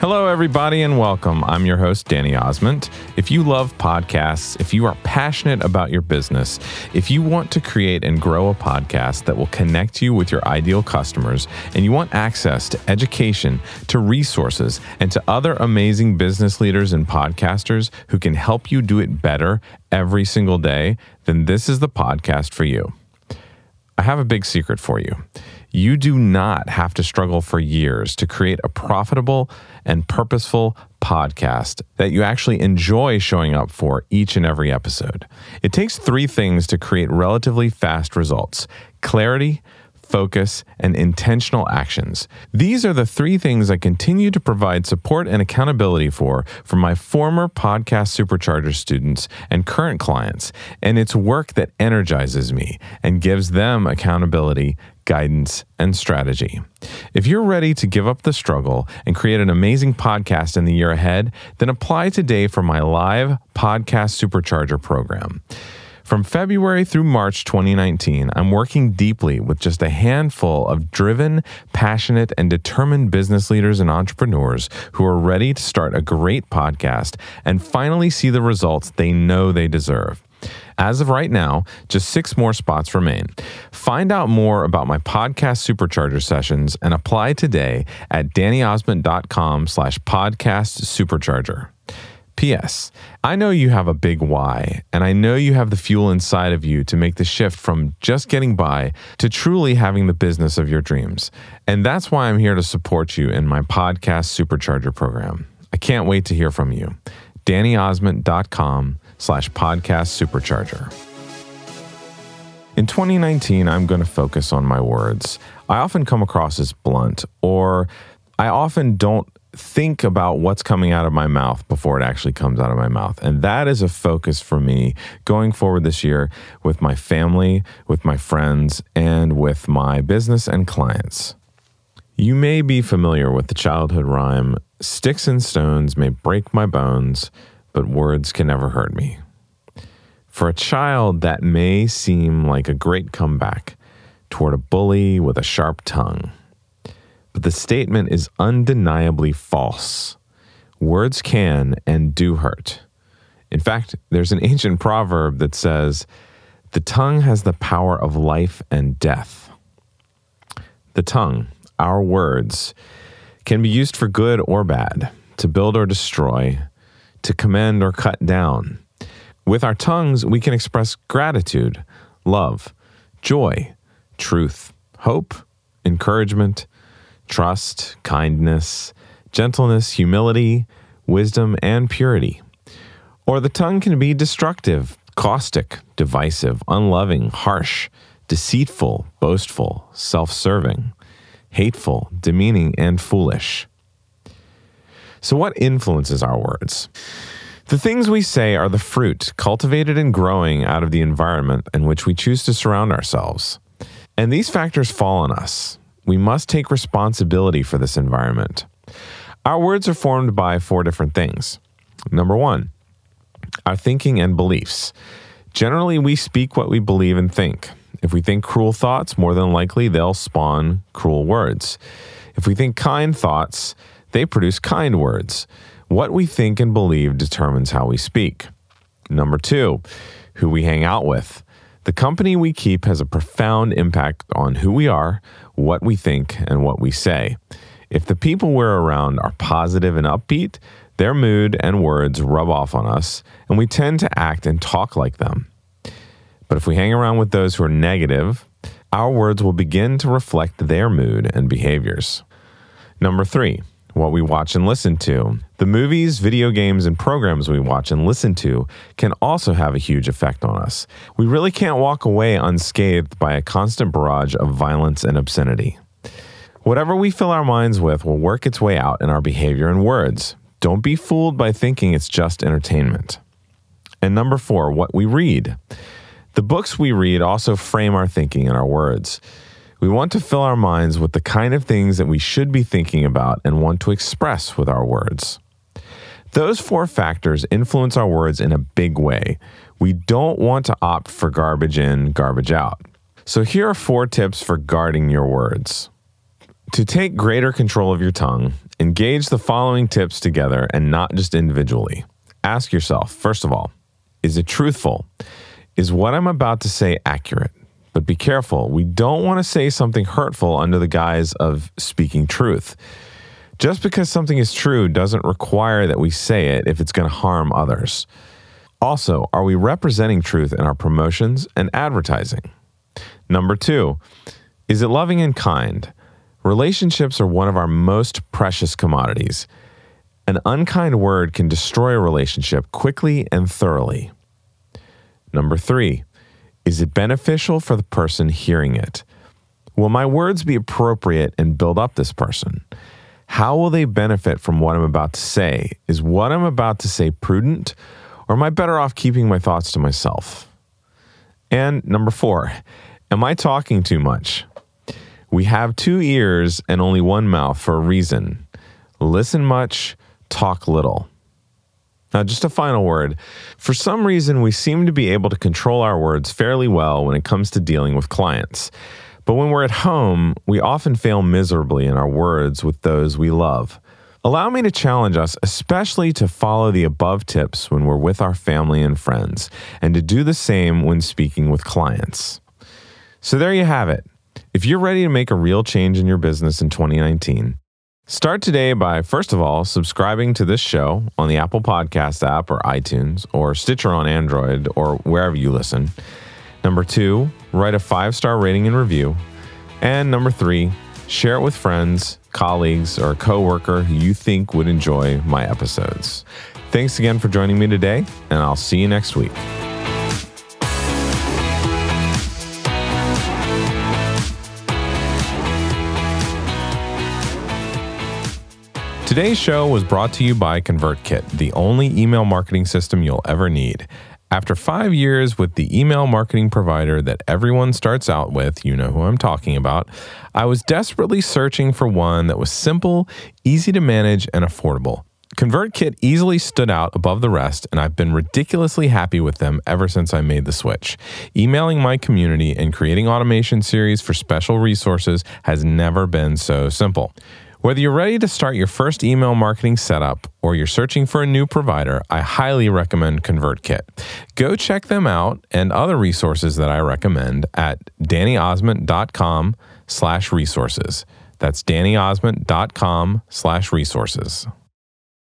Hello, everybody, and welcome. I'm your host, Danny Osmond. If you love podcasts, if you are passionate about your business, if you want to create and grow a podcast that will connect you with your ideal customers, and you want access to education, to resources, and to other amazing business leaders and podcasters who can help you do it better every single day, then this is the podcast for you. I have a big secret for you. You do not have to struggle for years to create a profitable and purposeful podcast that you actually enjoy showing up for each and every episode. It takes three things to create relatively fast results clarity, focus, and intentional actions. These are the three things I continue to provide support and accountability for for my former podcast supercharger students and current clients, and it's work that energizes me and gives them accountability, guidance, and strategy. If you're ready to give up the struggle and create an amazing podcast in the year ahead, then apply today for my live podcast supercharger program. From February through March 2019, I'm working deeply with just a handful of driven, passionate, and determined business leaders and entrepreneurs who are ready to start a great podcast and finally see the results they know they deserve. As of right now, just six more spots remain. Find out more about my podcast supercharger sessions and apply today at dannyosmond.com slash podcast supercharger. P.S. I know you have a big why, and I know you have the fuel inside of you to make the shift from just getting by to truly having the business of your dreams. And that's why I'm here to support you in my podcast supercharger program. I can't wait to hear from you. DannyOsmond.com slash podcast supercharger. In 2019, I'm going to focus on my words. I often come across as blunt, or I often don't think about what's coming out of my mouth before it actually comes out of my mouth. And that is a focus for me going forward this year with my family, with my friends, and with my business and clients. You may be familiar with the childhood rhyme Sticks and stones may break my bones, but words can never hurt me. For a child, that may seem like a great comeback toward a bully with a sharp tongue. But the statement is undeniably false. Words can and do hurt. In fact, there's an ancient proverb that says, The tongue has the power of life and death. The tongue, our words, can be used for good or bad, to build or destroy, to commend or cut down. With our tongues, we can express gratitude, love, joy, truth, hope, encouragement, trust, kindness, gentleness, humility, wisdom, and purity. Or the tongue can be destructive, caustic, divisive, unloving, harsh, deceitful, boastful, self serving, hateful, demeaning, and foolish. So, what influences our words? The things we say are the fruit cultivated and growing out of the environment in which we choose to surround ourselves. And these factors fall on us. We must take responsibility for this environment. Our words are formed by four different things. Number one, our thinking and beliefs. Generally, we speak what we believe and think. If we think cruel thoughts, more than likely they'll spawn cruel words. If we think kind thoughts, they produce kind words. What we think and believe determines how we speak. Number two, who we hang out with. The company we keep has a profound impact on who we are, what we think, and what we say. If the people we're around are positive and upbeat, their mood and words rub off on us, and we tend to act and talk like them. But if we hang around with those who are negative, our words will begin to reflect their mood and behaviors. Number three, what we watch and listen to. The movies, video games, and programs we watch and listen to can also have a huge effect on us. We really can't walk away unscathed by a constant barrage of violence and obscenity. Whatever we fill our minds with will work its way out in our behavior and words. Don't be fooled by thinking it's just entertainment. And number four, what we read. The books we read also frame our thinking and our words. We want to fill our minds with the kind of things that we should be thinking about and want to express with our words. Those four factors influence our words in a big way. We don't want to opt for garbage in, garbage out. So here are four tips for guarding your words. To take greater control of your tongue, engage the following tips together and not just individually. Ask yourself, first of all, is it truthful? Is what I'm about to say accurate? But be careful, we don't want to say something hurtful under the guise of speaking truth. Just because something is true doesn't require that we say it if it's going to harm others. Also, are we representing truth in our promotions and advertising? Number two, is it loving and kind? Relationships are one of our most precious commodities. An unkind word can destroy a relationship quickly and thoroughly. Number three, is it beneficial for the person hearing it? Will my words be appropriate and build up this person? How will they benefit from what I'm about to say? Is what I'm about to say prudent, or am I better off keeping my thoughts to myself? And number four, am I talking too much? We have two ears and only one mouth for a reason. Listen much, talk little. Now, just a final word. For some reason, we seem to be able to control our words fairly well when it comes to dealing with clients. But when we're at home, we often fail miserably in our words with those we love. Allow me to challenge us, especially to follow the above tips when we're with our family and friends, and to do the same when speaking with clients. So there you have it. If you're ready to make a real change in your business in 2019, start today by, first of all, subscribing to this show on the Apple Podcast app or iTunes or Stitcher on Android or wherever you listen. Number two, write a five star rating and review. And number three, share it with friends, colleagues, or a coworker who you think would enjoy my episodes. Thanks again for joining me today, and I'll see you next week. Today's show was brought to you by ConvertKit, the only email marketing system you'll ever need. After five years with the email marketing provider that everyone starts out with, you know who I'm talking about, I was desperately searching for one that was simple, easy to manage, and affordable. ConvertKit easily stood out above the rest, and I've been ridiculously happy with them ever since I made the switch. Emailing my community and creating automation series for special resources has never been so simple. Whether you're ready to start your first email marketing setup or you're searching for a new provider, I highly recommend ConvertKit. Go check them out and other resources that I recommend at dannyosmond.com slash resources. That's dannyosmond.com slash resources.